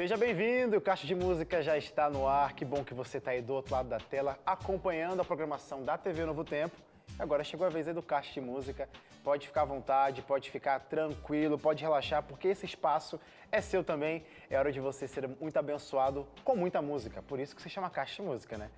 Seja bem-vindo, o Caixa de Música já está no ar. Que bom que você está aí do outro lado da tela acompanhando a programação da TV Novo Tempo. Agora chegou a vez aí do Caixa de Música. Pode ficar à vontade, pode ficar tranquilo, pode relaxar, porque esse espaço é seu também. É hora de você ser muito abençoado com muita música. Por isso que se chama Caixa de Música, né?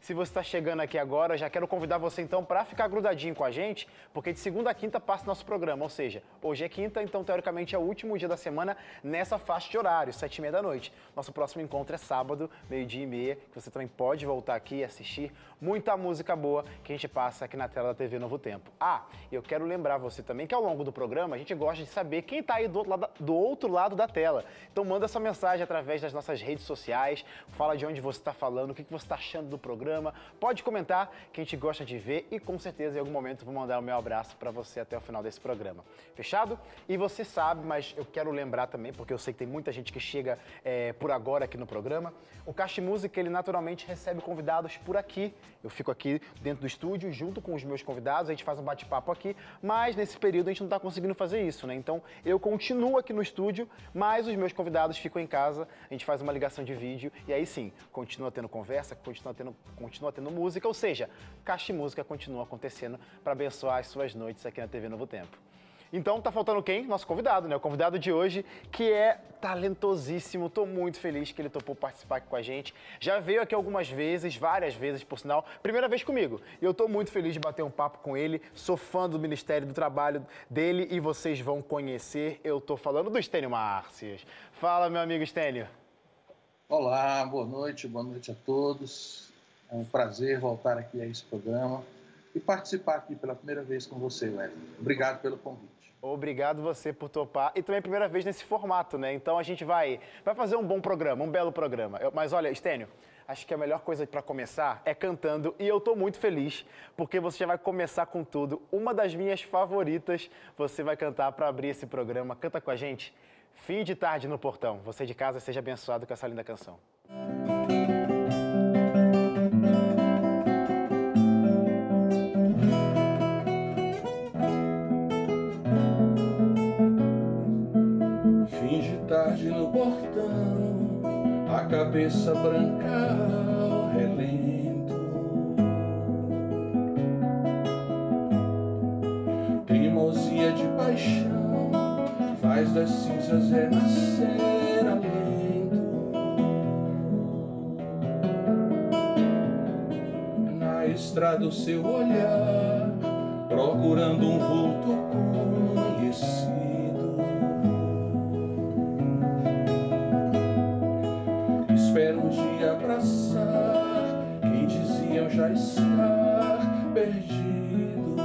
Se você está chegando aqui agora, já quero convidar você então para ficar grudadinho com a gente, porque de segunda a quinta passa nosso programa, ou seja, hoje é quinta, então teoricamente é o último dia da semana nessa faixa de horário, sete e meia da noite. Nosso próximo encontro é sábado, meio-dia e meia, que você também pode voltar aqui e assistir muita música boa que a gente passa aqui na tela da TV Novo Tempo. Ah, eu quero lembrar você também que ao longo do programa a gente gosta de saber quem está aí do outro, lado, do outro lado da tela. Então manda essa mensagem através das nossas redes sociais, fala de onde você está falando, o que você está achando do programa programa. Pode comentar que a gente gosta de ver e com certeza em algum momento vou mandar o meu abraço para você até o final desse programa. Fechado? E você sabe, mas eu quero lembrar também, porque eu sei que tem muita gente que chega é, por agora aqui no programa. O Caixa Música, ele naturalmente recebe convidados por aqui. Eu fico aqui dentro do estúdio junto com os meus convidados, a gente faz um bate-papo aqui, mas nesse período a gente não está conseguindo fazer isso, né? Então eu continuo aqui no estúdio, mas os meus convidados ficam em casa, a gente faz uma ligação de vídeo e aí sim, continua tendo conversa, continua tendo continua tendo música, ou seja, Caixa Música continua acontecendo para abençoar as suas noites aqui na TV Novo Tempo. Então tá faltando quem? Nosso convidado, né? O convidado de hoje, que é talentosíssimo. Tô muito feliz que ele topou participar aqui com a gente. Já veio aqui algumas vezes, várias vezes, por sinal. Primeira vez comigo. E eu tô muito feliz de bater um papo com ele. Sou fã do Ministério do Trabalho dele e vocês vão conhecer. Eu tô falando do Estênio Márcias. Fala, meu amigo Estênio. Olá, boa noite, boa noite a todos. É um prazer voltar aqui a esse programa e participar aqui pela primeira vez com você, Wesley. Obrigado pelo convite. Obrigado você por topar. E também é a primeira vez nesse formato, né? Então a gente vai, vai fazer um bom programa, um belo programa. Eu, mas olha, Estênio, acho que a melhor coisa para começar é cantando. E eu estou muito feliz porque você já vai começar com tudo. Uma das minhas favoritas você vai cantar para abrir esse programa. Canta com a gente. Fim de tarde no portão. Você de casa seja abençoado com essa linda canção. Música cabeça branca ao relento. Teimosia de paixão faz das cinzas renascer alento. Na estrada o seu olhar procurando um vulto conhecido. Já estar perdido.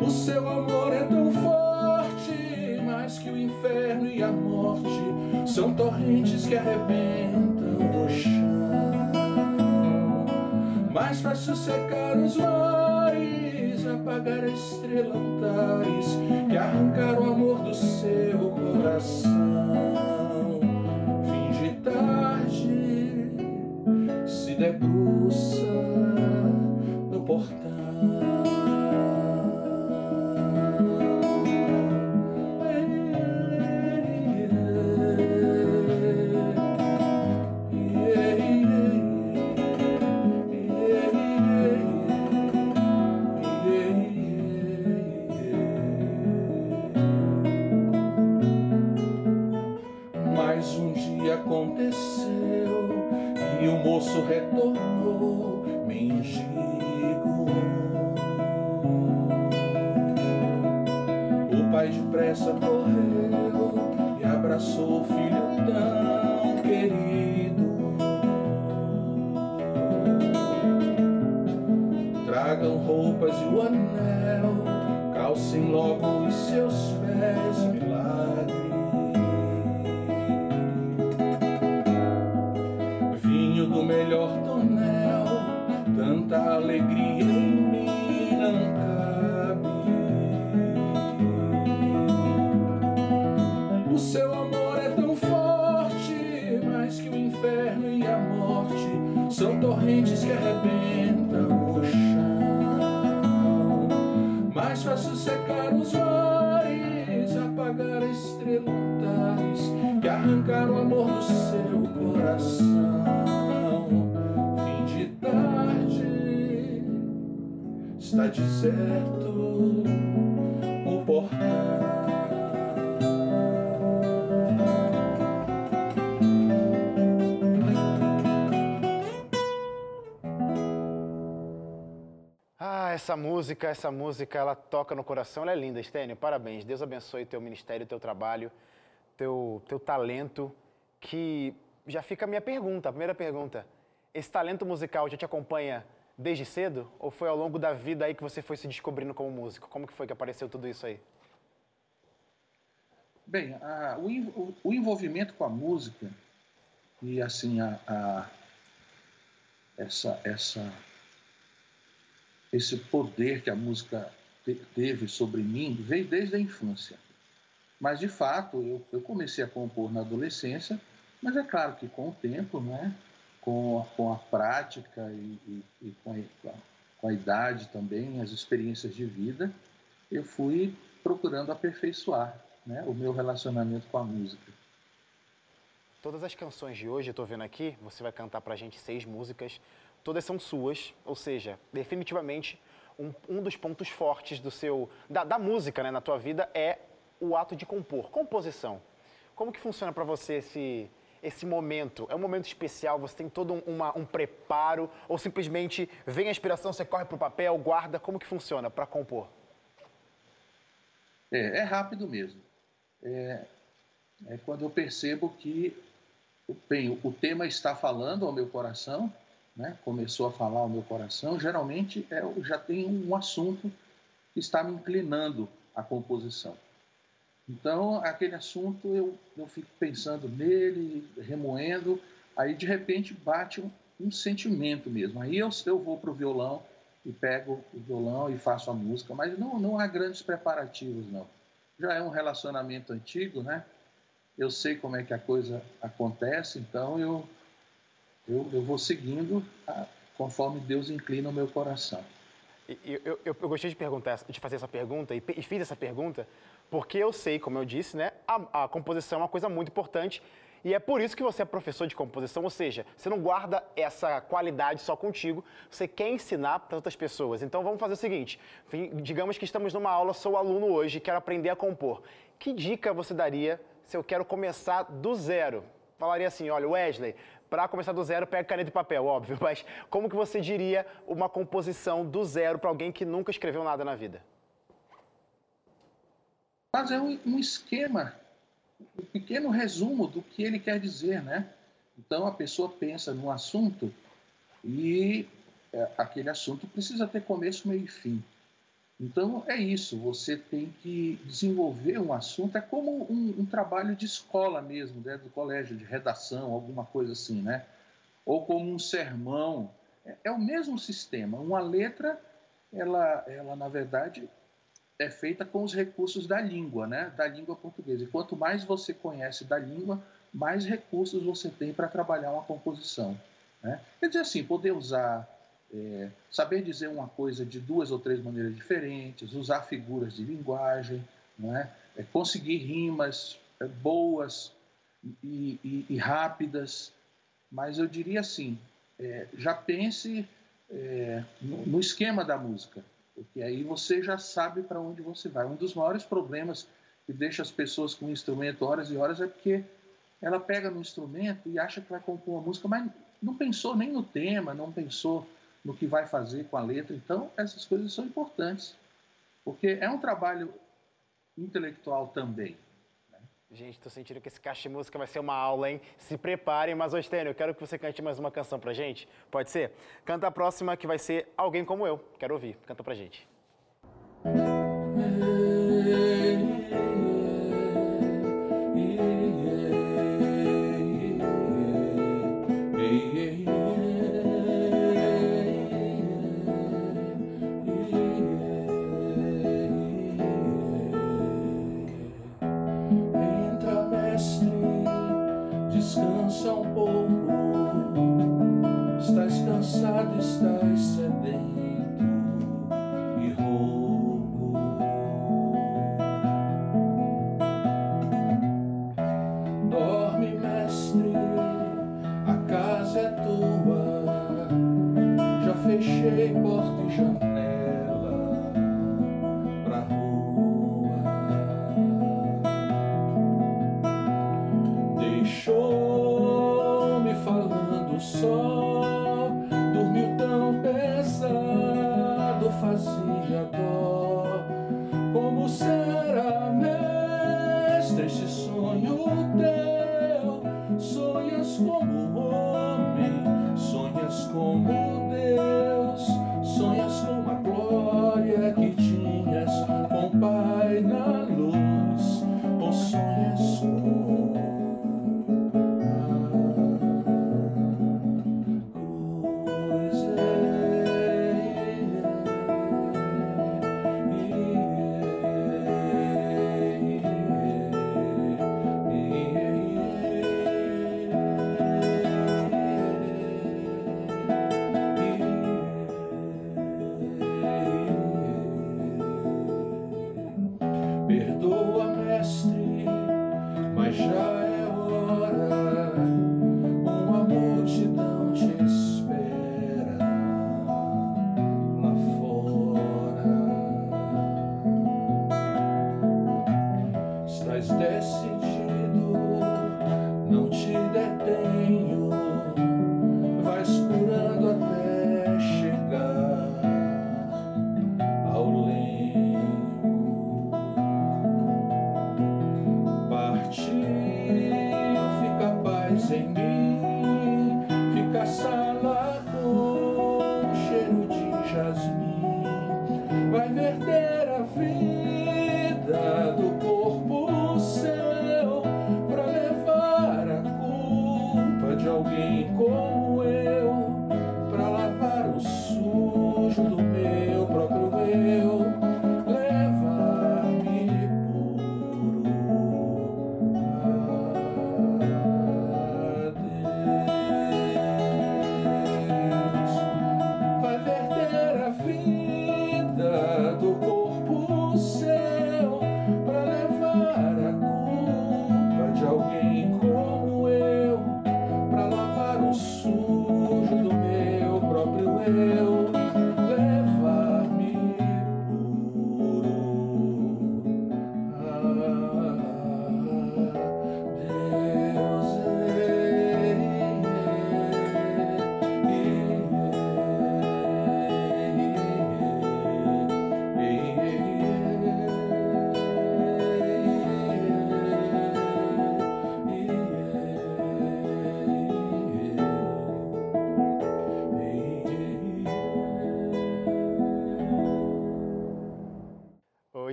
O seu amor é tão forte, mais que o inferno e a morte são torrentes que arrebentam do chão. Mais fácil secar os mares, apagar a estrela Antares, que arrancar o amor do seu coração. Debruça no portão. Secar os deserto o portão. essa música, essa música, ela toca no coração, ela é linda, Estênio, parabéns. Deus abençoe teu ministério, teu trabalho, teu, teu talento, que já fica a minha pergunta, a primeira pergunta. Esse talento musical já te acompanha desde cedo ou foi ao longo da vida aí que você foi se descobrindo como músico? Como que foi que apareceu tudo isso aí? Bem, a, o, o, envolvimento com a música e assim a, a essa essa esse poder que a música teve sobre mim veio desde a infância. Mas, de fato, eu, eu comecei a compor na adolescência, mas é claro que com o tempo, né, com, a, com a prática e, e, e com, a, com a idade também, as experiências de vida, eu fui procurando aperfeiçoar né, o meu relacionamento com a música. Todas as canções de hoje, eu estou vendo aqui, você vai cantar para a gente seis músicas todas são suas, ou seja, definitivamente um, um dos pontos fortes do seu da, da música né, na tua vida é o ato de compor, composição. Como que funciona para você esse, esse momento? É um momento especial? Você tem todo um, uma, um preparo? Ou simplesmente vem a inspiração, você corre para o papel, guarda? Como que funciona para compor? É, é, rápido mesmo. É, é quando eu percebo que bem, o tema está falando ao meu coração né, começou a falar ao meu coração, geralmente é, já tem um assunto que está me inclinando à composição. Então, aquele assunto eu, eu fico pensando nele, remoendo, aí de repente bate um, um sentimento mesmo. Aí eu, eu vou para o violão e pego o violão e faço a música, mas não, não há grandes preparativos, não. Já é um relacionamento antigo, né? Eu sei como é que a coisa acontece, então eu eu, eu vou seguindo a, conforme Deus inclina o meu coração. Eu, eu, eu, gostei de perguntar, de fazer essa pergunta e, e, fiz essa pergunta porque eu sei, como eu disse, né, a, a, composição é uma coisa muito importante e é por isso que você é professor de composição, ou seja, você não guarda essa qualidade só contigo, você quer ensinar para outras pessoas. Então vamos fazer o seguinte: digamos que estamos numa aula, sou aluno hoje, quero aprender a compor. Que dica você daria se eu quero começar do zero? Falaria assim, olha, Wesley, para começar do zero, pega caneta e papel, óbvio, mas como que você diria uma composição do zero para alguém que nunca escreveu nada na vida? Fazer um, um esquema, um pequeno resumo do que ele quer dizer, né? Então a pessoa pensa no assunto e é, aquele assunto precisa ter começo, meio e fim. Então é isso, você tem que desenvolver um assunto, é como um, um trabalho de escola mesmo, né, do colégio, de redação, alguma coisa assim, né? Ou como um sermão. É, é o mesmo sistema. Uma letra, ela, ela na verdade é feita com os recursos da língua, né? Da língua portuguesa. E quanto mais você conhece da língua, mais recursos você tem para trabalhar uma composição. Né? Quer dizer assim, poder usar é, saber dizer uma coisa de duas ou três maneiras diferentes, usar figuras de linguagem, não é? é conseguir rimas é, boas e, e, e, rápidas, mas eu diria assim, é, já pense é, no, no, esquema da música, porque aí você já sabe para onde você vai. Um dos maiores problemas que deixa as pessoas com o instrumento horas e horas é porque ela pega no instrumento e acha que vai compor uma música, mas não pensou nem no tema, não pensou no que vai fazer com a letra. Então, essas coisas são importantes, porque é um trabalho intelectual também. Gente, tô sentindo que esse caixa de música vai ser uma aula, hein? Se preparem, mas, Ostênio, eu quero que você cante mais uma canção pra gente. Pode ser? Canta a próxima, que vai ser Alguém Como Eu. Quero ouvir. Canta pra gente.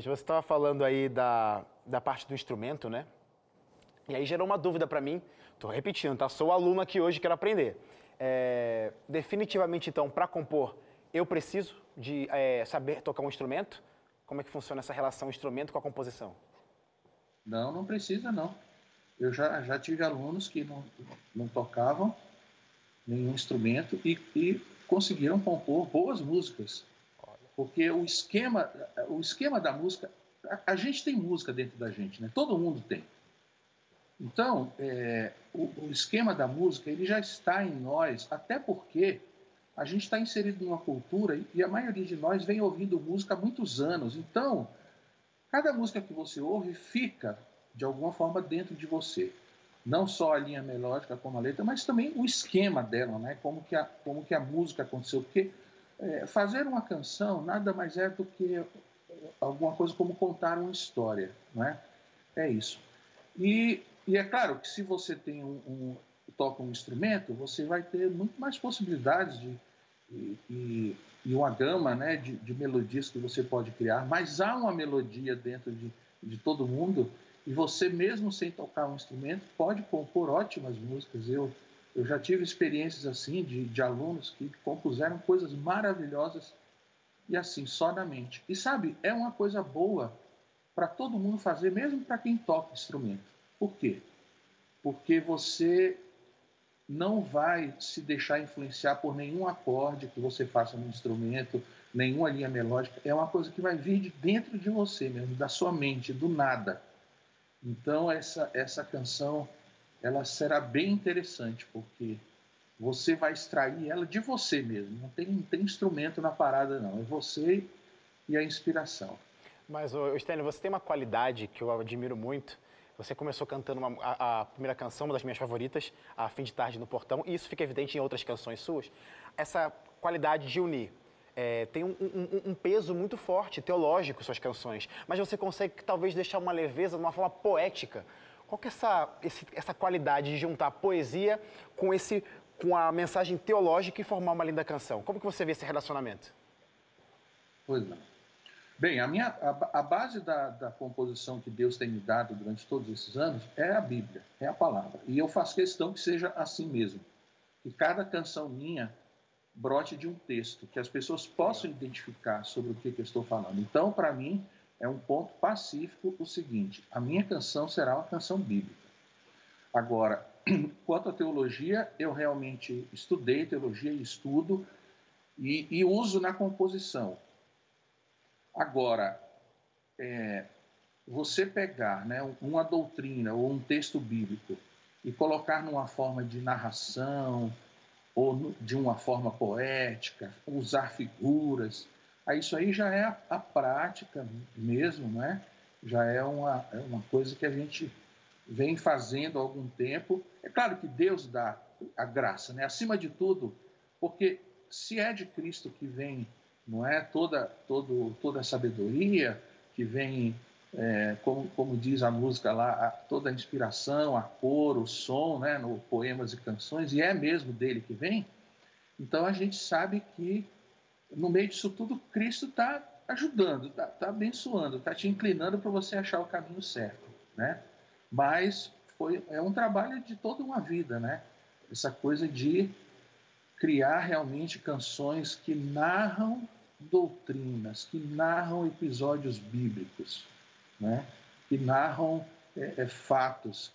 Stênio, você estava falando aí da, da parte do instrumento, né? E aí gerou uma dúvida para mim. Tô repetindo, tá? Sou aluno aqui hoje, quero aprender. É, definitivamente, então, para compor, eu preciso de é, saber tocar um instrumento? Como é que funciona essa relação instrumento com a composição? Não, não precisa não. Eu já, já tive alunos que não, não tocavam nenhum instrumento e, e conseguiram compor boas músicas. Porque o esquema, o esquema da música, a, a gente tem música dentro da gente, né? Todo mundo tem. Então, é, o, o esquema da música ele já está em nós, até porque a gente está inserido numa cultura e a maioria de nós vem ouvindo música há muitos anos. Então, cada música que você ouve fica, de alguma forma, dentro de você. Não só a linha melódica como a letra, mas também o esquema dela, né? como, que a, como que a música aconteceu. Porque é, fazer uma canção nada mais é do que alguma coisa como contar uma história. Não é? é isso. E, e é claro que se você tem um, um, toca um instrumento, você vai ter muito mais possibilidades de, e, e, uma gama né, de, de, melodias que você pode criar, mas há uma melodia dentro de, de todo mundo e você mesmo sem tocar um instrumento pode compor ótimas músicas. Eu, eu já tive experiências assim de, de alunos que compuseram coisas maravilhosas e assim, só na mente. E sabe, é uma coisa boa para todo mundo fazer, mesmo para quem toca instrumento. Por quê? Porque você não vai se deixar influenciar por nenhum acorde que você faça no instrumento, nenhuma linha melódica. É uma coisa que vai vir de dentro de você mesmo, da sua mente, do nada. Então essa essa canção ela será bem interessante porque você vai extrair ela de você mesmo. Não tem, tem instrumento na parada, não. É você e a inspiração. Mas, Stênio, você tem uma qualidade que eu admiro muito. Você começou cantando uma, a, a, primeira canção, uma das minhas favoritas, A Fim de Tarde no Portão, e isso fica evidente em outras canções suas. Essa qualidade de unir. É, tem um, um, um, peso muito forte, teológico, suas canções, mas você consegue talvez deixar uma leveza de uma forma poética. Qual que é essa, esse, essa qualidade de juntar poesia com, esse, com a mensagem teológica e formar uma linda canção? Como que você vê esse relacionamento? Pois não. Bem, a, minha, a, a base da, da, composição que Deus tem me dado durante todos esses anos é a Bíblia, é a palavra. E eu faço questão que seja assim mesmo. Que cada canção minha brote de um texto, que as pessoas possam identificar sobre o que, que eu estou falando. Então, para mim, é um ponto pacífico o seguinte: a minha canção será uma canção bíblica. Agora, quanto à teologia, eu realmente estudei teologia e estudo e, e uso na composição. Agora, é, você pegar né, uma doutrina ou um texto bíblico e colocar numa forma de narração ou de uma forma poética, usar figuras, isso aí já é a, a prática mesmo, né? já é uma, é uma coisa que a gente vem fazendo há algum tempo. É claro que Deus dá a graça, né? acima de tudo, porque se é de Cristo que vem não é? Toda, todo, toda a sabedoria que vem, é, como, como diz a música lá, a, toda a inspiração, a cor, o som, né? No poemas e canções, e é mesmo dele que vem. Então a gente sabe que no meio disso tudo Cristo está ajudando, está tá abençoando, está te inclinando para você achar o caminho certo, né? Mas foi é um trabalho de toda uma vida, né? Essa coisa de criar realmente canções que narram doutrinas, que narram episódios bíblicos, né? que narram é, é, fatos,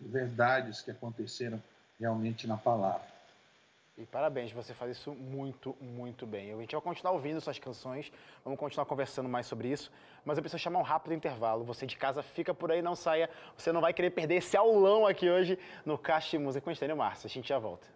verdades que aconteceram realmente na palavra. E parabéns, você faz isso muito, muito bem. A gente vai continuar ouvindo suas canções, vamos continuar conversando mais sobre isso, mas eu preciso chamar um rápido intervalo. Você de casa fica por aí, não saia, você não vai querer perder esse aulão aqui hoje no Caixa de Música com Estênio Márcio. A gente já volta.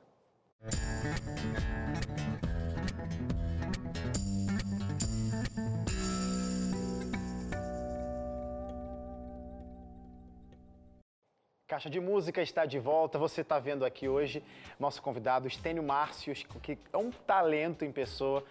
Caixa de Música está de volta. Você está vendo aqui hoje nosso convidado, Estênio Márcios, que é um talento em pessoa,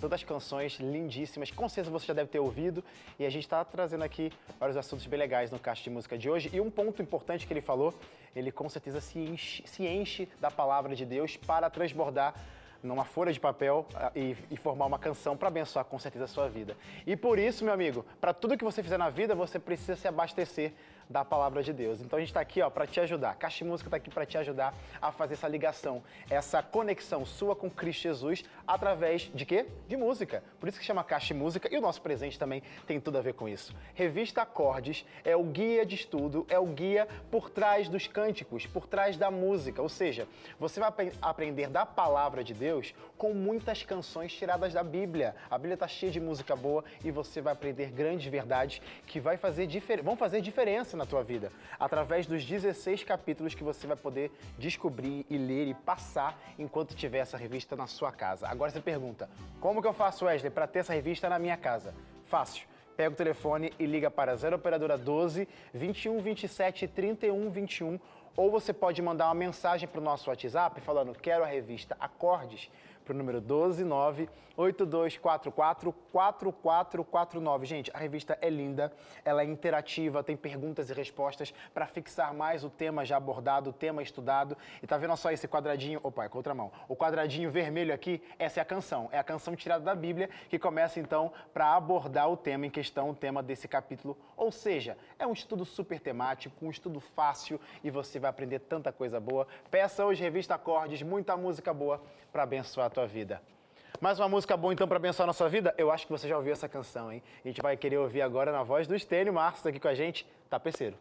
tantas canções lindíssimas. Com certeza você já deve ter ouvido. E a gente está trazendo aqui vários assuntos bem legais no Caixa de Música de hoje. E um ponto importante que ele falou, ele com certeza se enche, se enche da palavra de Deus para transbordar numa folha de papel ah, e, e formar uma canção para abençoar com certeza a sua vida. E por isso, meu amigo, para tudo que você fizer na vida, você precisa se abastecer da palavra de Deus. Então a gente está aqui para te ajudar. Caixa Música está aqui para te ajudar a fazer essa ligação, essa conexão sua com Cristo Jesus através de quê? De música. Por isso que chama Caixa Música e o nosso presente também tem tudo a ver com isso. Revista Acordes é o guia de estudo, é o guia por trás dos cânticos, por trás da música. Ou seja, você vai aprender da palavra de Deus com muitas canções tiradas da Bíblia. A Bíblia está cheia de música boa e você vai aprender grandes verdades que vai fazer vão fazer diferença na tua vida, através dos 16 capítulos que você vai poder descobrir e ler e passar enquanto tiver essa revista na sua casa. Agora você pergunta: como que eu faço, Wesley, para ter essa revista na minha casa? Fácil. Pega o telefone e liga para 0 operadora 12 21 27 31 21 ou você pode mandar uma mensagem para o nosso WhatsApp falando quero a revista Acordes para o número 12982444449. Gente, a revista é linda, ela é interativa, tem perguntas e respostas para fixar mais o tema já abordado, o tema estudado. E tá vendo só esse quadradinho? Opa, é com outra mão. O quadradinho vermelho aqui, essa é a canção. É a canção tirada da Bíblia que começa então para abordar o tema em questão, o tema desse capítulo. Ou seja, é um estudo super temático, um estudo fácil e você vai aprender tanta coisa boa. Peça hoje revista Acordes, muita música boa para abençoar tua vida. Mais uma música boa então para abençoar a nossa vida? Eu acho que você já ouviu essa canção, hein? A gente vai querer ouvir agora na voz do Estênio Marcos aqui com a gente, Tapeceiro.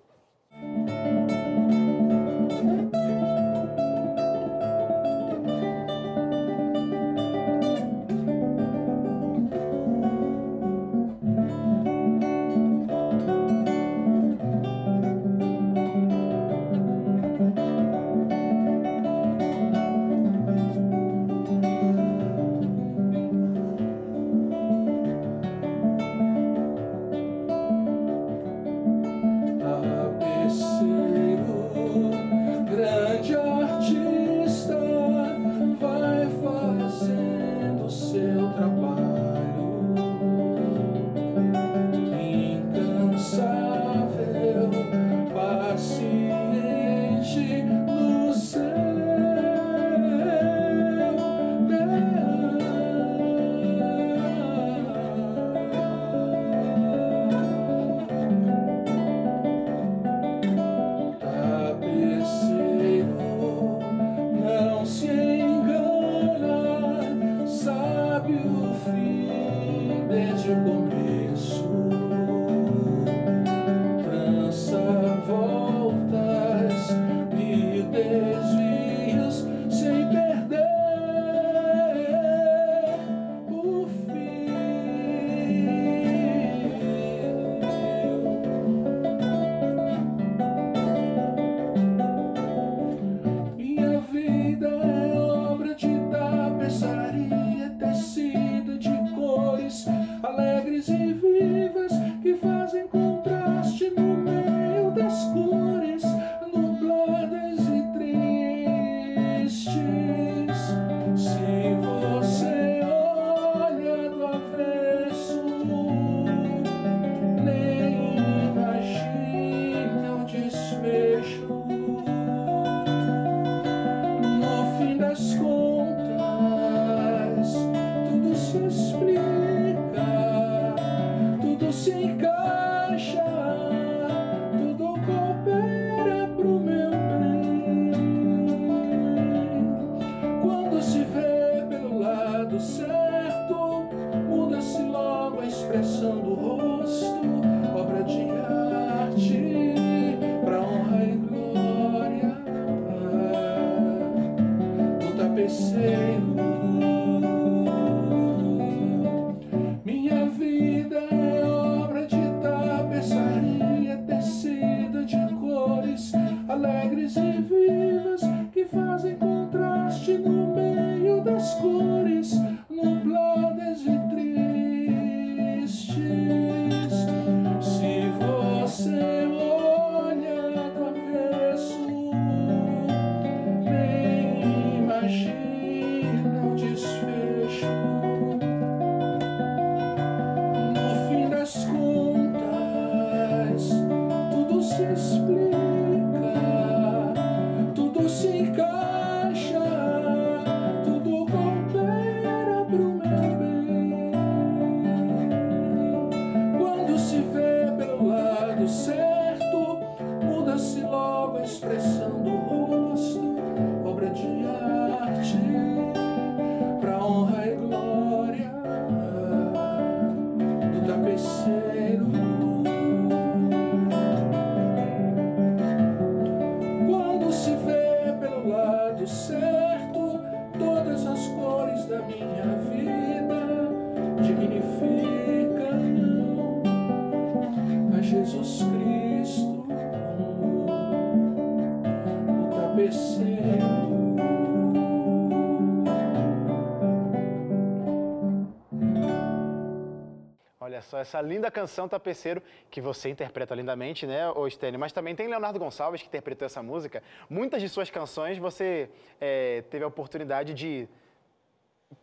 Só, essa linda canção Tapeceiro, que você interpreta lindamente, né, ô Stênio? Mas também tem Leonardo Gonçalves, que interpretou essa música. Muitas de suas canções você é, teve a oportunidade de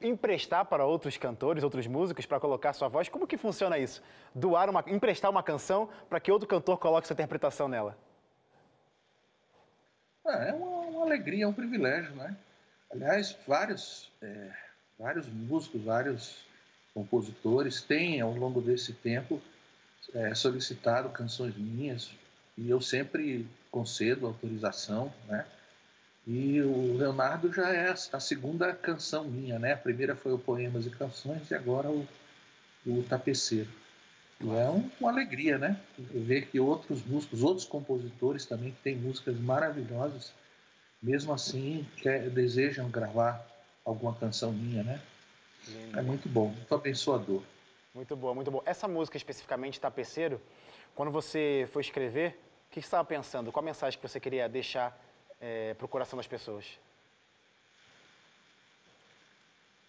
emprestar para outros cantores, outros músicos, para colocar sua voz. Como que funciona isso? Doar uma, emprestar uma canção para que outro cantor coloque sua interpretação nela? É, é uma, uma alegria, é um privilégio, né? Aliás, vários, é, vários músicos, vários compositores têm, ao longo desse tempo, é, solicitado canções minhas e eu sempre concedo autorização, né? E o Leonardo já é a segunda canção minha, né? A primeira foi o Poemas e Canções e agora o, o Tapeceiro. E é um, uma alegria, né? Ver que outros músicos, outros compositores também que têm músicas maravilhosas, mesmo assim quer, desejam gravar alguma canção minha, né? Lindo. É muito bom, muito abençoador. Muito bom, muito bom. Essa música especificamente, Tapeceiro, quando você foi escrever, o que você estava pensando? Qual a mensagem que você queria deixar é, para o coração das pessoas?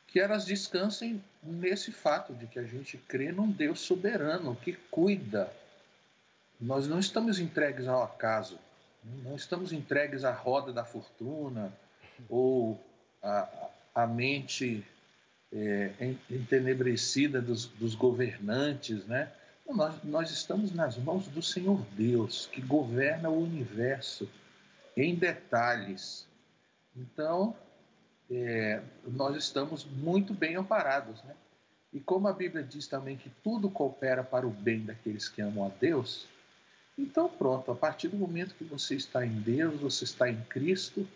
Que elas descansem nesse fato de que a gente crê num Deus soberano que cuida. Nós não estamos entregues ao acaso, não estamos entregues à roda da fortuna ou à, à mente é, entenebrecida dos, dos governantes, né? Nós, nós estamos nas mãos do Senhor Deus, que governa o universo em detalhes. Então, é, nós estamos muito bem amparados. Né? E como a Bíblia diz também que tudo coopera para o bem daqueles que amam a Deus, então pronto, a partir do momento que você está em Deus, você está em Cristo,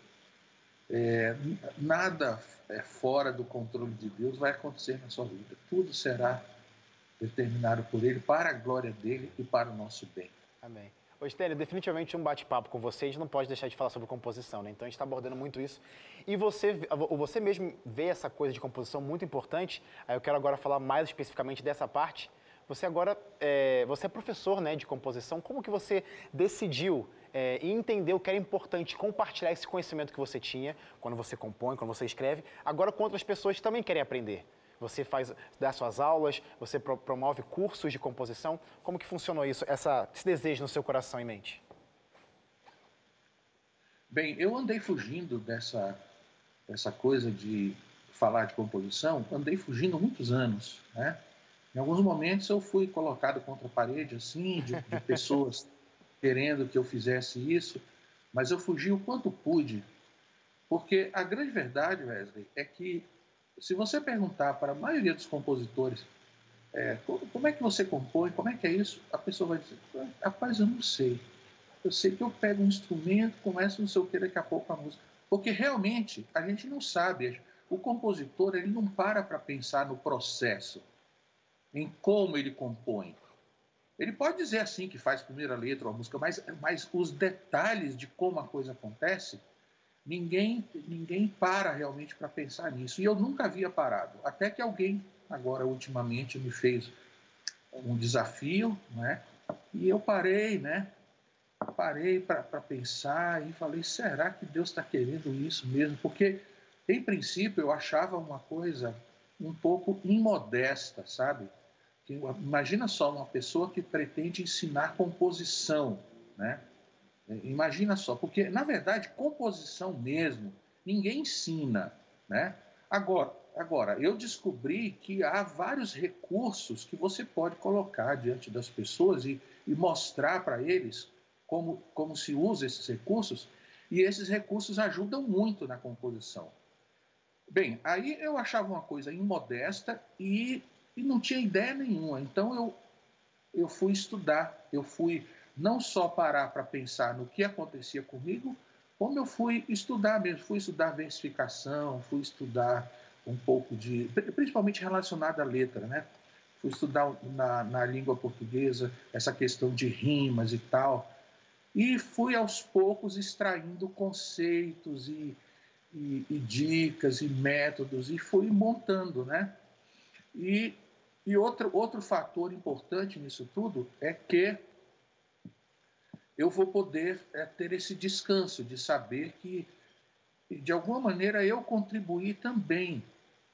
é, nada é fora do controle de Deus vai acontecer na sua vida. Tudo será determinado por Ele para a glória dele e para o nosso bem. Amém. Ô, definitivamente um bate-papo com você, a gente não pode deixar de falar sobre composição, né? Então a gente está abordando muito isso. E você, você mesmo vê essa coisa de composição muito importante. Eu quero agora falar mais especificamente dessa parte. Você agora, é, você é professor né, de composição. Como que você decidiu é, e entendeu que era importante compartilhar esse conhecimento que você tinha quando você compõe, quando você escreve, agora com outras pessoas que também querem aprender? Você faz, dá suas aulas, você pro, promove cursos de composição. Como que funcionou isso, essa, esse desejo no seu coração e mente? Bem, eu andei fugindo dessa, dessa coisa de falar de composição, andei fugindo muitos anos, né? Em alguns momentos eu fui colocado contra a parede, assim, de, de pessoas querendo que eu fizesse isso, mas eu fugi o quanto pude, porque a grande verdade, Wesley, é que se você perguntar para a maioria dos compositores é, como é que você compõe, como é que é isso, a pessoa vai dizer, rapaz, eu não sei. Eu sei que eu pego um instrumento, começo não sei o que, daqui a pouco a música. Porque realmente a gente não sabe. O compositor ele não para para pensar no processo, em como ele compõe. Ele pode dizer assim que faz primeira letra ou música, mas, mas os detalhes de como a coisa acontece Ninguém, ninguém para realmente para pensar nisso. E eu nunca havia parado. Até que alguém, agora ultimamente, me fez um desafio, né? E eu parei, né? Parei para pensar e falei: será que Deus está querendo isso mesmo? Porque, em princípio, eu achava uma coisa um pouco imodesta, sabe? Imagina só uma pessoa que pretende ensinar composição, né? Imagina só, porque na verdade composição mesmo ninguém ensina, né? Agora, agora eu descobri que há vários recursos que você pode colocar diante das pessoas e, e mostrar para eles como como se usa esses recursos e esses recursos ajudam muito na composição. Bem, aí eu achava uma coisa imodesta e, e não tinha ideia nenhuma. Então eu eu fui estudar, eu fui não só parar para pensar no que acontecia comigo, como eu fui estudar mesmo, fui estudar versificação, fui estudar um pouco de, principalmente relacionado à letra, né? Fui estudar na, na língua portuguesa essa questão de rimas e tal, e fui aos poucos extraindo conceitos e, e, e dicas e métodos e fui montando, né? E, e outro, outro fator importante nisso tudo é que eu vou poder é, ter esse descanso de saber que, de alguma maneira, eu contribuí também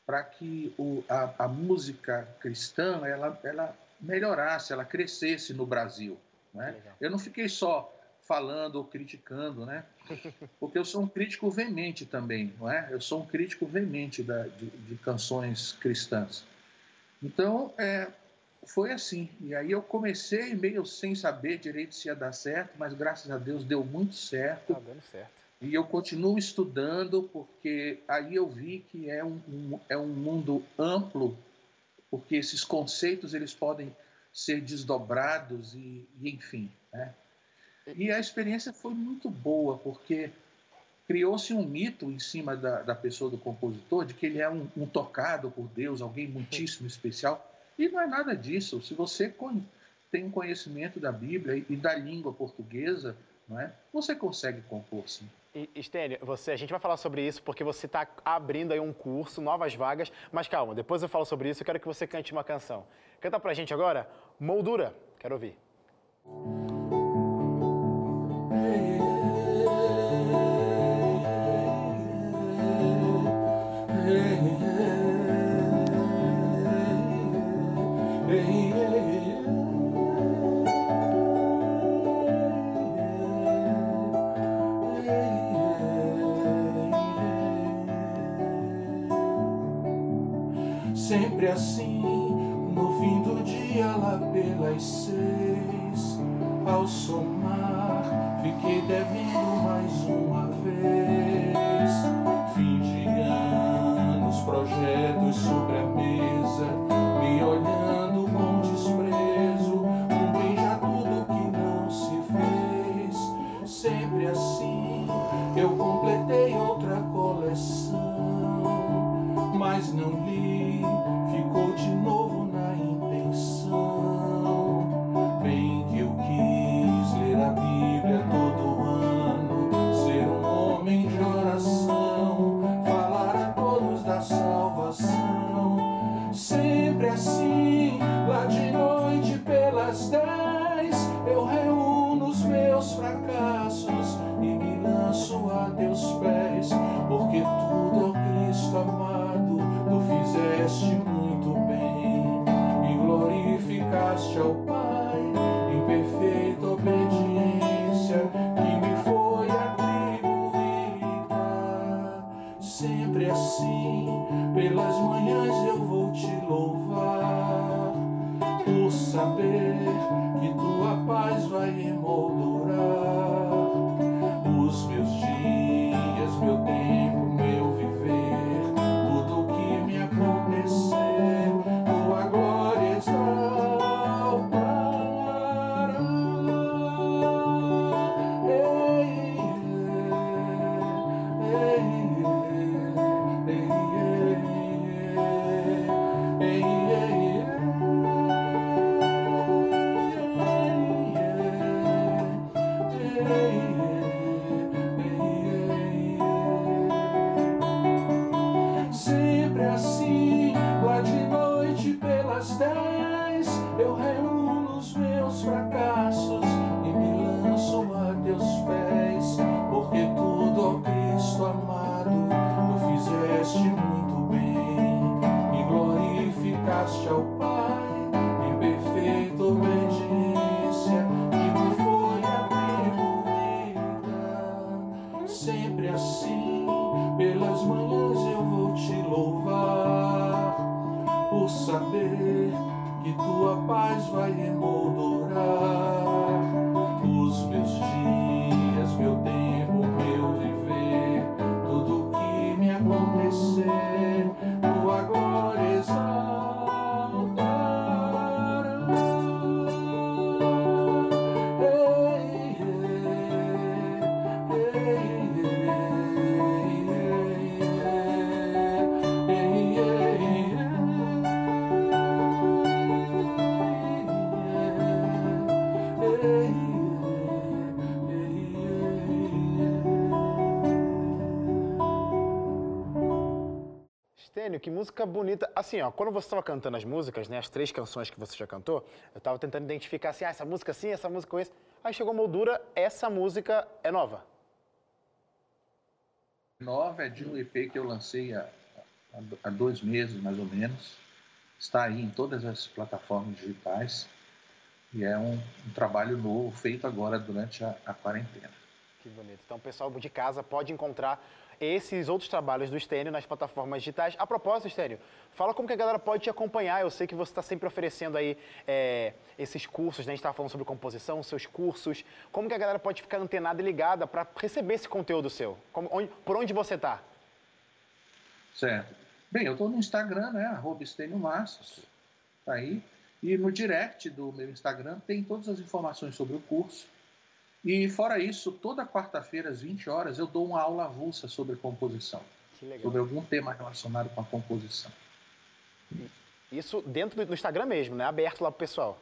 para que o, a, a, música cristã ela, ela melhorasse, ela crescesse no Brasil. Né? Eu não fiquei só falando ou criticando, né? Porque eu sou um crítico veemente também, não é? Eu sou um crítico veemente da, de, de canções cristãs. Então, é, foi assim. E aí eu comecei meio sem saber direito se ia dar certo, mas graças a Deus deu muito certo. Tá dando certo. E eu continuo estudando porque aí eu vi que é um, um, é um mundo amplo, porque esses conceitos eles podem ser desdobrados e, e enfim, né? E a experiência foi muito boa porque criou-se um mito em cima da, da pessoa do compositor de que ele é um, um tocado por Deus, alguém muitíssimo especial. E não é nada disso. Se você tem um conhecimento da Bíblia e da língua portuguesa, não é? você consegue compor sim. E, Stênio, você, a gente vai falar sobre isso porque você está abrindo aí um curso, novas vagas, mas calma, depois eu falo sobre isso, eu quero que você cante uma canção. Canta pra gente agora, Moldura, quero ouvir. Sempre assim, no fim do dia lá pelas seis, ao somar, fiquei devendo mais uma vez. Fim de anos, projetos sobre Stênio, que música bonita. Assim, ó, quando você estava cantando as músicas, né, as três canções que você já cantou, eu estava tentando identificar assim, ah, essa música sim, essa música com isso. Aí chegou a moldura, essa música é nova. Nova é de um EP que eu lancei há, há- há dois meses, mais ou menos. Está aí em todas as plataformas digitais. E é um, um trabalho novo, feito agora durante a, a quarentena. Que bonito. Então o pessoal de casa pode encontrar esses outros trabalhos do Stênio nas plataformas digitais. A propósito, Stênio, fala como que a galera pode te acompanhar. Eu sei que você está sempre oferecendo aí é, esses cursos, né? A gente estava falando sobre composição, seus cursos. Como que a galera pode ficar antenada e ligada para receber esse conteúdo seu? Como- onde- por onde você está? Certo. Bem, eu estou no Instagram, né? Estênio. Tá aí. E no direct do meu Instagram tem todas as informações sobre o curso. E fora isso, toda quarta-feira, às 20 horas, eu dou uma aula avulsa sobre composição. Que legal. Sobre algum tema relacionado com a composição. Isso dentro do Instagram mesmo, né? Aberto lá pro pessoal.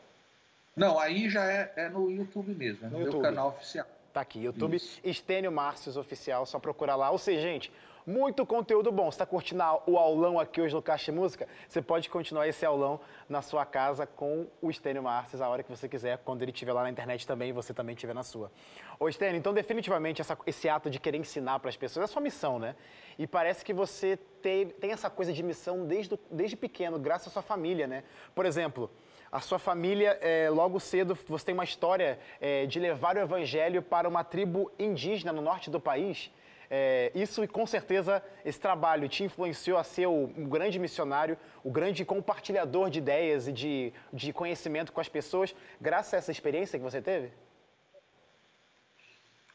Não, aí já é, é no YouTube mesmo, é no, No meu canal oficial. Tá aqui, YouTube Isso. Estênio Márcios Oficial, só procurar lá. Ou seja, gente, muito conteúdo bom. Você tá curtindo a- o aulão aqui hoje no Caixa Música? Você pode continuar esse aulão na sua casa com o Estênio Márcios a hora que você quiser, quando ele estiver lá na internet também e você também estiver na sua. Ô Estênio, então definitivamente essa- esse ato de querer ensinar para as pessoas é sua missão, né? E parece que você teve- tem essa coisa de missão desde, desde pequeno, graças à sua família, né? Por exemplo, a sua família, é, logo cedo, você tem uma história é, de levar o evangelho para uma tribo indígena no norte do país. É, isso, com certeza, esse trabalho te influenciou a ser o, um grande missionário, o grande compartilhador de ideias e de, de conhecimento com as pessoas, graças a essa experiência que você teve?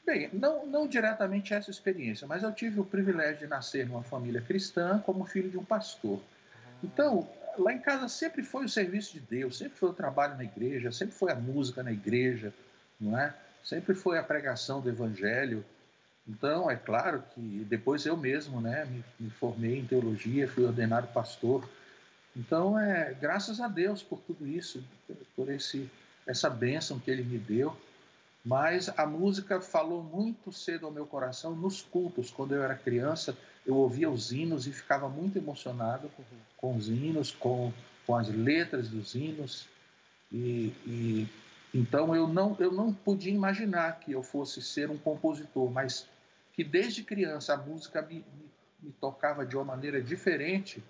Bem, não, não diretamente essa experiência, mas eu tive o privilégio de nascer numa família cristã como filho de um pastor. Então, lá em casa sempre foi o serviço de Deus, sempre foi o trabalho na igreja, sempre foi a música na igreja, não é? Sempre foi a pregação do evangelho. Então, é claro que depois eu mesmo, né, me, me formei em teologia, fui ordenado pastor. Então, é graças a Deus por tudo isso, por esse essa bênção que ele me deu. Mas a música falou muito cedo ao meu coração nos cultos. Quando eu era criança, eu ouvia os hinos e ficava muito emocionado com os hinos, com, com as letras dos hinos. E, e, então eu não, eu não podia imaginar que eu fosse ser um compositor, mas que desde criança a música me, me, me tocava de uma maneira diferente.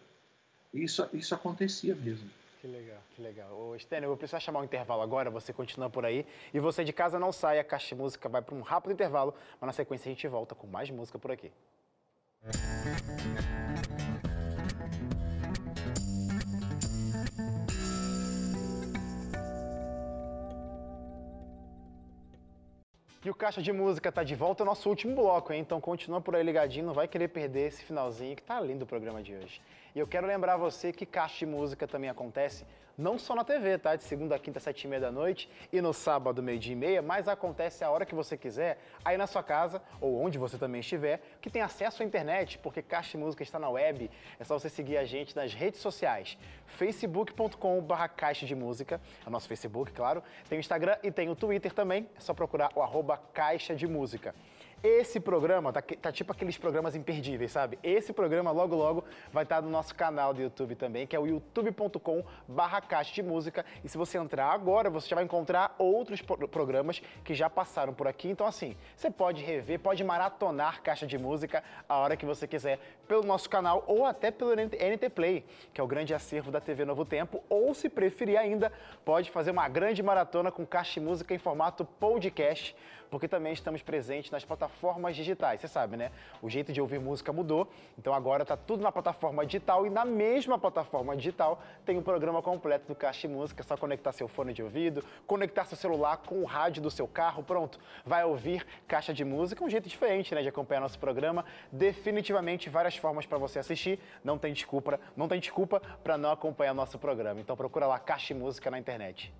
Isso, isso acontecia mesmo. Que legal, que legal. Ô, Stênio, eu vou precisar chamar um intervalo agora, você continua por aí. E você de casa não sai, a Caixa de Música vai para um rápido intervalo, mas na sequência a gente volta com mais música por aqui. E o Caixa de Música está de volta ao nosso último bloco, hein? Então continua por aí ligadinho, não vai querer perder esse finalzinho que tá lindo o programa de hoje. E eu quero lembrar você que Caixa de Música também acontece não só na TV, tá? De segunda a quinta, sete e meia da noite e no sábado, meio-dia e meia, mas acontece a hora que você quiser, aí na sua casa ou onde você também estiver, que tem acesso à internet, porque Caixa de Música está na web. É só você seguir a gente nas redes sociais, facebook.com.br Caixa de Música, é o nosso Facebook, claro. Tem o Instagram e tem o Twitter também, é só procurar o arroba Caixa de Música. Esse programa tá, tá, tipo aqueles programas imperdíveis, sabe? Esse programa logo logo vai estar tá no nosso canal do YouTube também, que é o youtube.com barra caixa de música. E se você entrar agora, você já vai encontrar outros programas que já passaram por aqui. Então assim, você pode rever, pode maratonar caixa de música a hora que você quiser pelo nosso canal ou até pelo NT Play, que é o grande acervo da TV Novo Tempo, ou se preferir ainda, pode fazer uma grande maratona com caixa de música em formato podcast porque também estamos presentes nas plataformas digitais. Você sabe, né? O jeito de ouvir música mudou, então agora está tudo na plataforma digital e na mesma plataforma digital tem o um programa completo do Caixa Música. É só conectar seu fone de ouvido, conectar seu celular com o rádio do seu carro, pronto. Vai ouvir Caixa de Música, um jeito diferente, né, de acompanhar nosso programa. Definitivamente várias formas para você assistir. Não tem desculpa, não tem desculpa para não acompanhar nosso programa. Então procura lá Caixa Música na internet.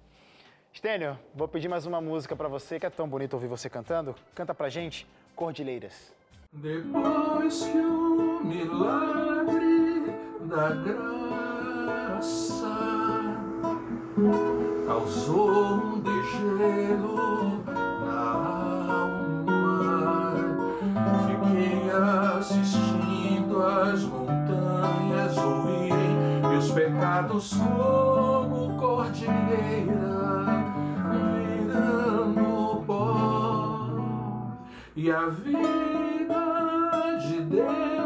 Stênio, vou pedir mais uma música para você, que é tão bonito ouvir você cantando. Canta pra gente, Cordilheiras. Depois que o milagre da graça causou um degelo na alma, fiquei assistindo as montanhas ruírem, meus pecados como e a vida de Deus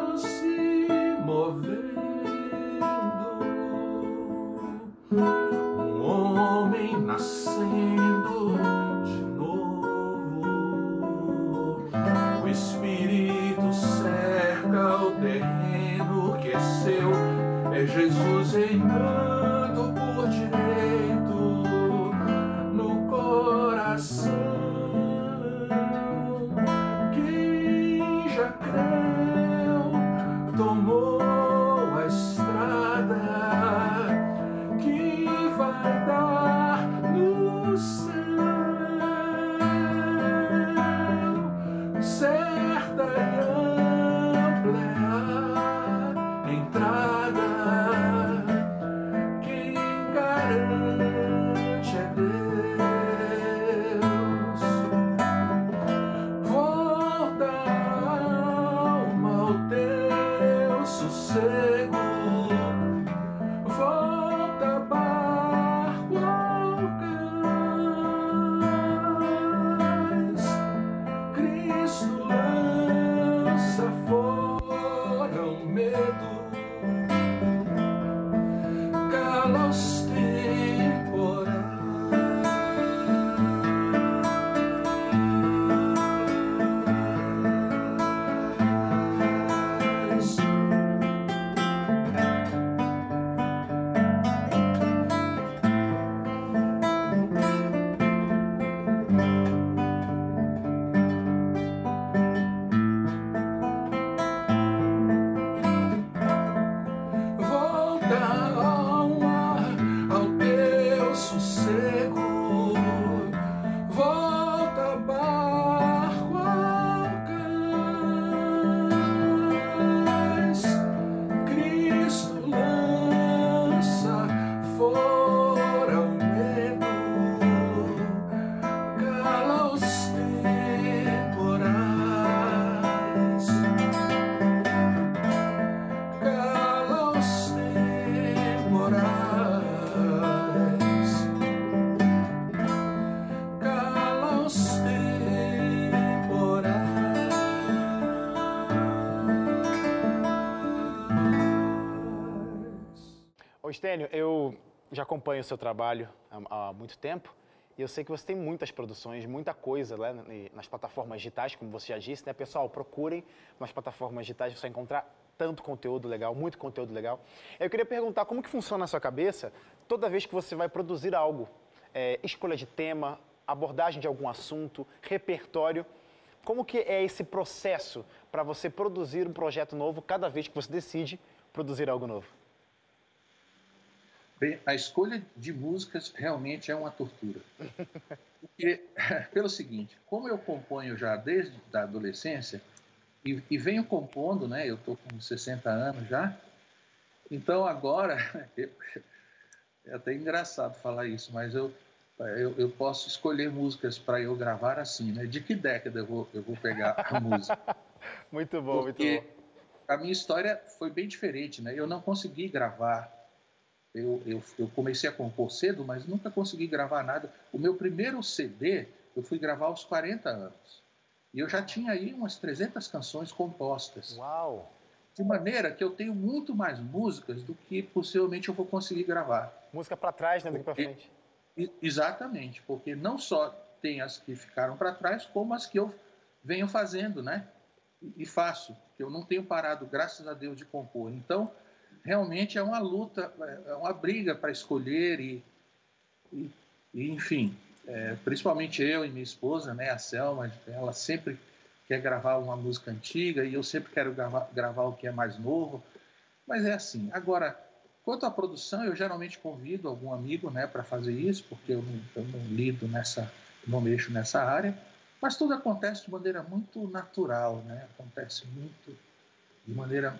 Estênio, eu já acompanho o seu trabalho há, há muito tempo e eu sei que você tem muitas produções, muita coisa né, nas plataformas digitais, como você já disse, né? Pessoal, procurem nas plataformas digitais, você vai encontrar tanto conteúdo legal, muito conteúdo legal. Eu queria perguntar como que funciona na sua cabeça toda vez que você vai produzir algo, é, escolha de tema, abordagem de algum assunto, repertório. Como que é esse processo para você produzir um projeto novo cada vez que você decide produzir algo novo? Bem, a escolha de músicas realmente é uma tortura. Porque, pelo seguinte, como eu componho já desde a adolescência e, e venho compondo, né? Eu estou com 60 anos já, então agora é até engraçado falar isso, mas eu eu, eu posso escolher músicas para eu gravar assim, né? De que década eu vou, eu vou pegar a música? muito bom, Porque muito bom. A minha história foi bem diferente, né? Eu não consegui gravar eu, eu, eu, comecei a compor cedo, mas nunca consegui gravar nada. O meu primeiro CD eu fui gravar aos 40 anos. E eu já tinha aí umas 300 canções compostas. Uau! De maneira que eu tenho muito mais músicas do que possivelmente eu vou conseguir gravar. Música para trás, né, do que para frente. Exatamente, porque não só tem as que ficaram para trás, como as que eu venho fazendo, né? E faço, que eu não tenho parado, graças a Deus, de compor. Então, realmente é uma luta, é uma briga para escolher e, e, e enfim, é, principalmente eu e minha esposa, né, a Selma, ela sempre quer gravar uma música antiga e eu sempre quero gravar, gravar o que é mais novo, mas é assim. Agora, quanto à produção, eu geralmente convido algum amigo, né, para fazer isso, porque eu não, eu não lido nessa, não mexo nessa área, mas tudo acontece de maneira muito natural, né? Acontece muito de maneira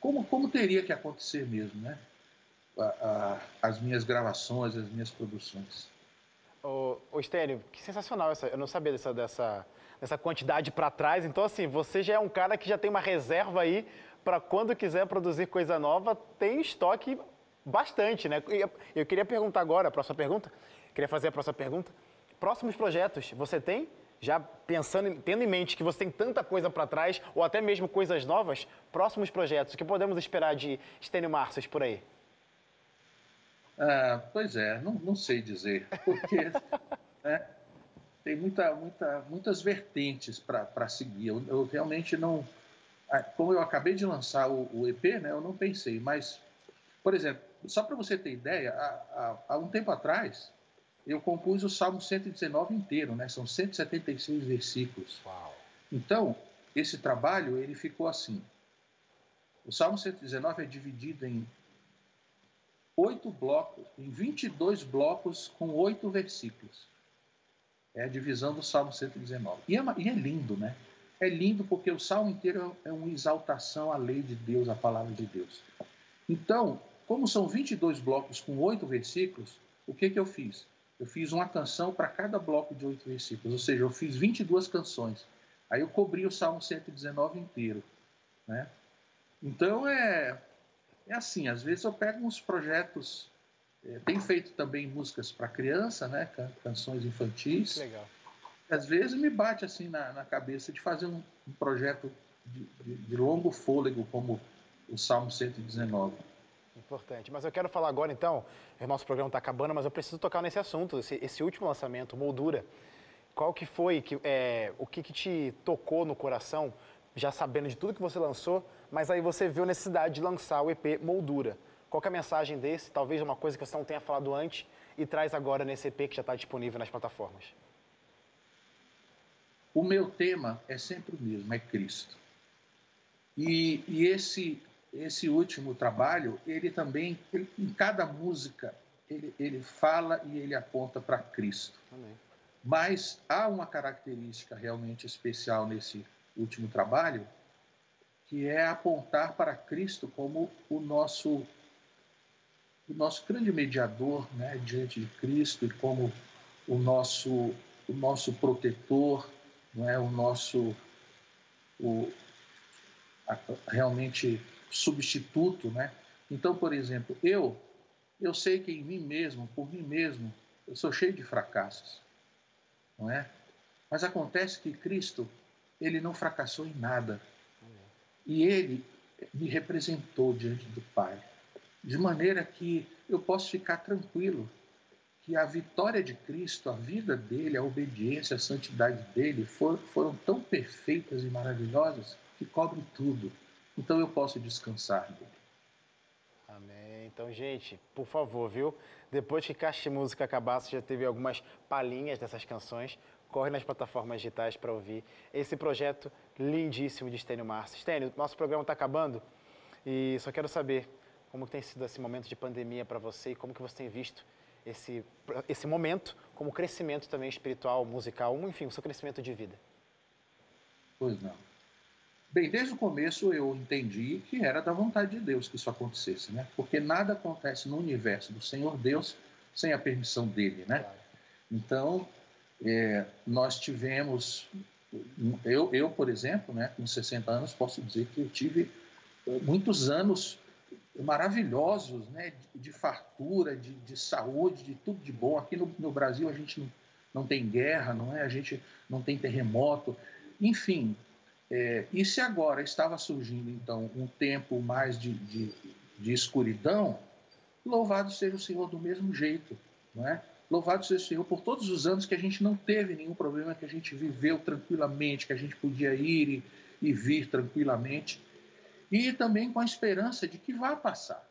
como, como teria que acontecer mesmo, né? A, a, as minhas gravações, as minhas produções. Ô, ô Estênio, que sensacional essa. Eu não sabia dessa, dessa, dessa quantidade para trás. Então, assim, você já é um cara que já tem uma reserva aí para quando quiser produzir coisa nova, tem estoque bastante, né? Eu queria perguntar agora, a próxima pergunta, queria fazer a próxima pergunta. Próximos projetos, você tem? Já pensando, tendo em mente que você tem tanta coisa para trás, ou até mesmo coisas novas, próximos projetos, o que podemos esperar de Stênio Marços por aí? Ah, pois é, não, não, sei dizer, porque né, tem muita, muita, muitas vertentes para seguir. Eu, eu, realmente não. Como eu acabei de lançar o, o EP, né, eu não pensei, mas, por exemplo, só para você ter ideia, há, há, há um tempo atrás, eu compus o Salmo 119 inteiro, né? São 176 versículos. Uau. Então, esse trabalho, ele ficou assim. O Salmo 119 é dividido em oito blocos, em 22 blocos com oito versículos. É a divisão do Salmo 119. E é, e é lindo, né? É lindo porque o salmo inteiro é uma exaltação à lei de Deus, à palavra de Deus. Então, como são 22 blocos com oito versículos, o que, que eu fiz? Eu fiz uma canção para cada bloco de oito versículos, ou seja, eu fiz 22 canções. Aí eu cobri o Salmo 119 inteiro, né? Então é é assim, às vezes eu pego uns projetos, é, tenho feito também músicas para criança, né, can, canções infantis. Legal. Às vezes me bate assim na, na cabeça de fazer um, um projeto de, de, de longo fôlego como o Salmo 119. Importante. Mas eu quero falar agora, então, nosso programa está acabando, mas eu preciso tocar nesse assunto, esse, esse, último lançamento, Moldura. Qual que foi, que, é, o que, que te tocou no coração, já sabendo de tudo que você lançou, mas aí você viu a necessidade de lançar o EP Moldura. Qual é a mensagem desse? Talvez uma coisa que você não tenha falado antes e traz agora nesse EP que já está disponível nas plataformas. O meu tema é sempre o mesmo, é Cristo. E, e esse esse último trabalho, ele também, ele, em cada música, ele, ele fala e ele aponta para Cristo. Amém. Mas há uma característica realmente especial nesse último trabalho, que é apontar para Cristo como o nosso o nosso grande mediador, né, diante de Cristo e como o nosso o nosso protetor, não é o nosso o, a, realmente substituto, né? Então, por exemplo, eu eu sei que em mim mesmo, por mim mesmo, eu sou cheio de fracassos, não é? Mas acontece que Cristo, ele não fracassou em nada. E ele me representou diante do Pai. de maneira que eu posso ficar tranquilo que a vitória de Cristo, a vida dele, a obediência, a santidade dele foram, tão perfeitas e maravilhosas que cobrem tudo. Então eu posso descansar dele. Amém. Então, gente, por favor, viu? Depois que Caixa Música acabar, você já teve algumas palhinhas dessas canções, corre nas plataformas digitais para ouvir esse projeto lindíssimo de Estênio Márcio. Estênio, nosso programa está acabando e só quero saber como tem sido esse momento de pandemia para você e como que você tem visto esse, esse momento como crescimento também espiritual, musical, enfim, o seu crescimento de vida. Pois não. Bem, desde o começo eu entendi que era da vontade de Deus que isso acontecesse, né? Porque nada acontece no universo do Senhor Deus sem a permissão dele, né? Então, é, nós tivemos, eu, eu, por exemplo, né, com 60 anos, posso dizer que eu tive eh, muitos anos maravilhosos, né, de, de fartura, de, de, saúde, de tudo de bom. Aqui no, no Brasil a gente não, não, tem guerra, não é? A gente não tem terremoto, enfim. É, e se agora estava surgindo então um tempo mais de, de, de escuridão, louvado seja o Senhor do mesmo jeito, não é? Louvado seja o Senhor por todos os anos que a gente não teve nenhum problema, que a gente viveu tranquilamente, que a gente podia ir e, e vir tranquilamente e também com a esperança de que vai passar,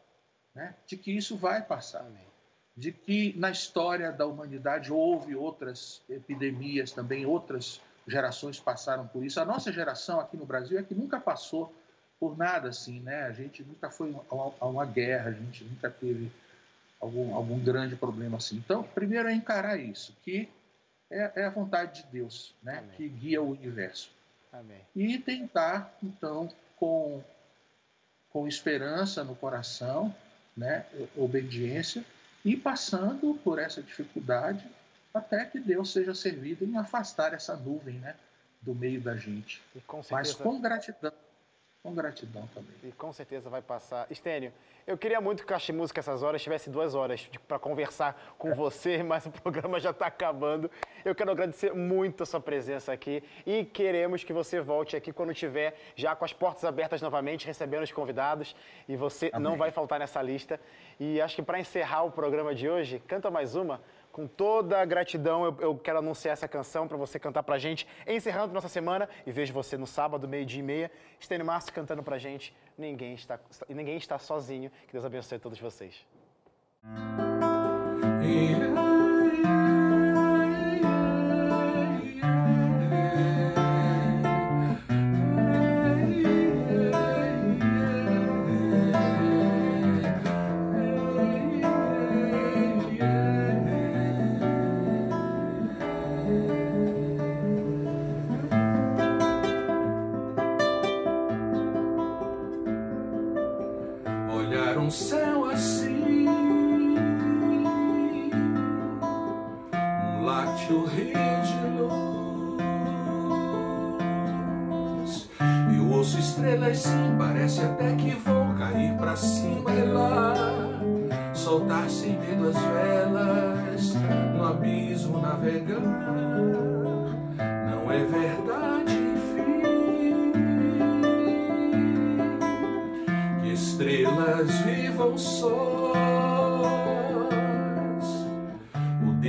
né? de que isso vai passar. Amém. De que na história da humanidade houve outras epidemias também, outras gerações passaram por isso. A nossa geração aqui no Brasil é que nunca passou por nada assim, né? A gente nunca foi a uma guerra, a gente nunca teve algum, algum grande problema assim. Então, primeiro é encarar isso, que é, é a vontade de Deus, né? Amém. Que guia o universo. Amém. E tentar, então, com com esperança no coração, né, obediência, e passando por essa dificuldade até que Deus seja servido em afastar essa nuvem né, do meio da gente. Com certeza... Mas com gratidão com gratidão também. E com certeza vai passar. Estênio, eu queria muito que o Caixa Música essas horas tivesse duas horas para conversar com é. você, mas o programa já está acabando. Eu quero agradecer muito a sua presença aqui e queremos que você volte aqui quando tiver já com as portas abertas novamente, recebendo os convidados e você Amém. não vai faltar nessa lista. E acho que para encerrar o programa de hoje, canta mais uma com toda a gratidão, eu, eu quero anunciar essa canção para você cantar pra gente, encerrando nossa semana. E vejo você no sábado, meio-dia e meia. Estênio Márcio cantando pra gente. Ninguém está, ninguém está sozinho. Que Deus abençoe todos vocês. Yeah. bate o rio de luz. Eu ouço estrelas sim, parece até que vão cair pra cima e lá. Soltar sem medo as velas, no abismo navegar. Não é verdade, enfim, que estrelas vivam só.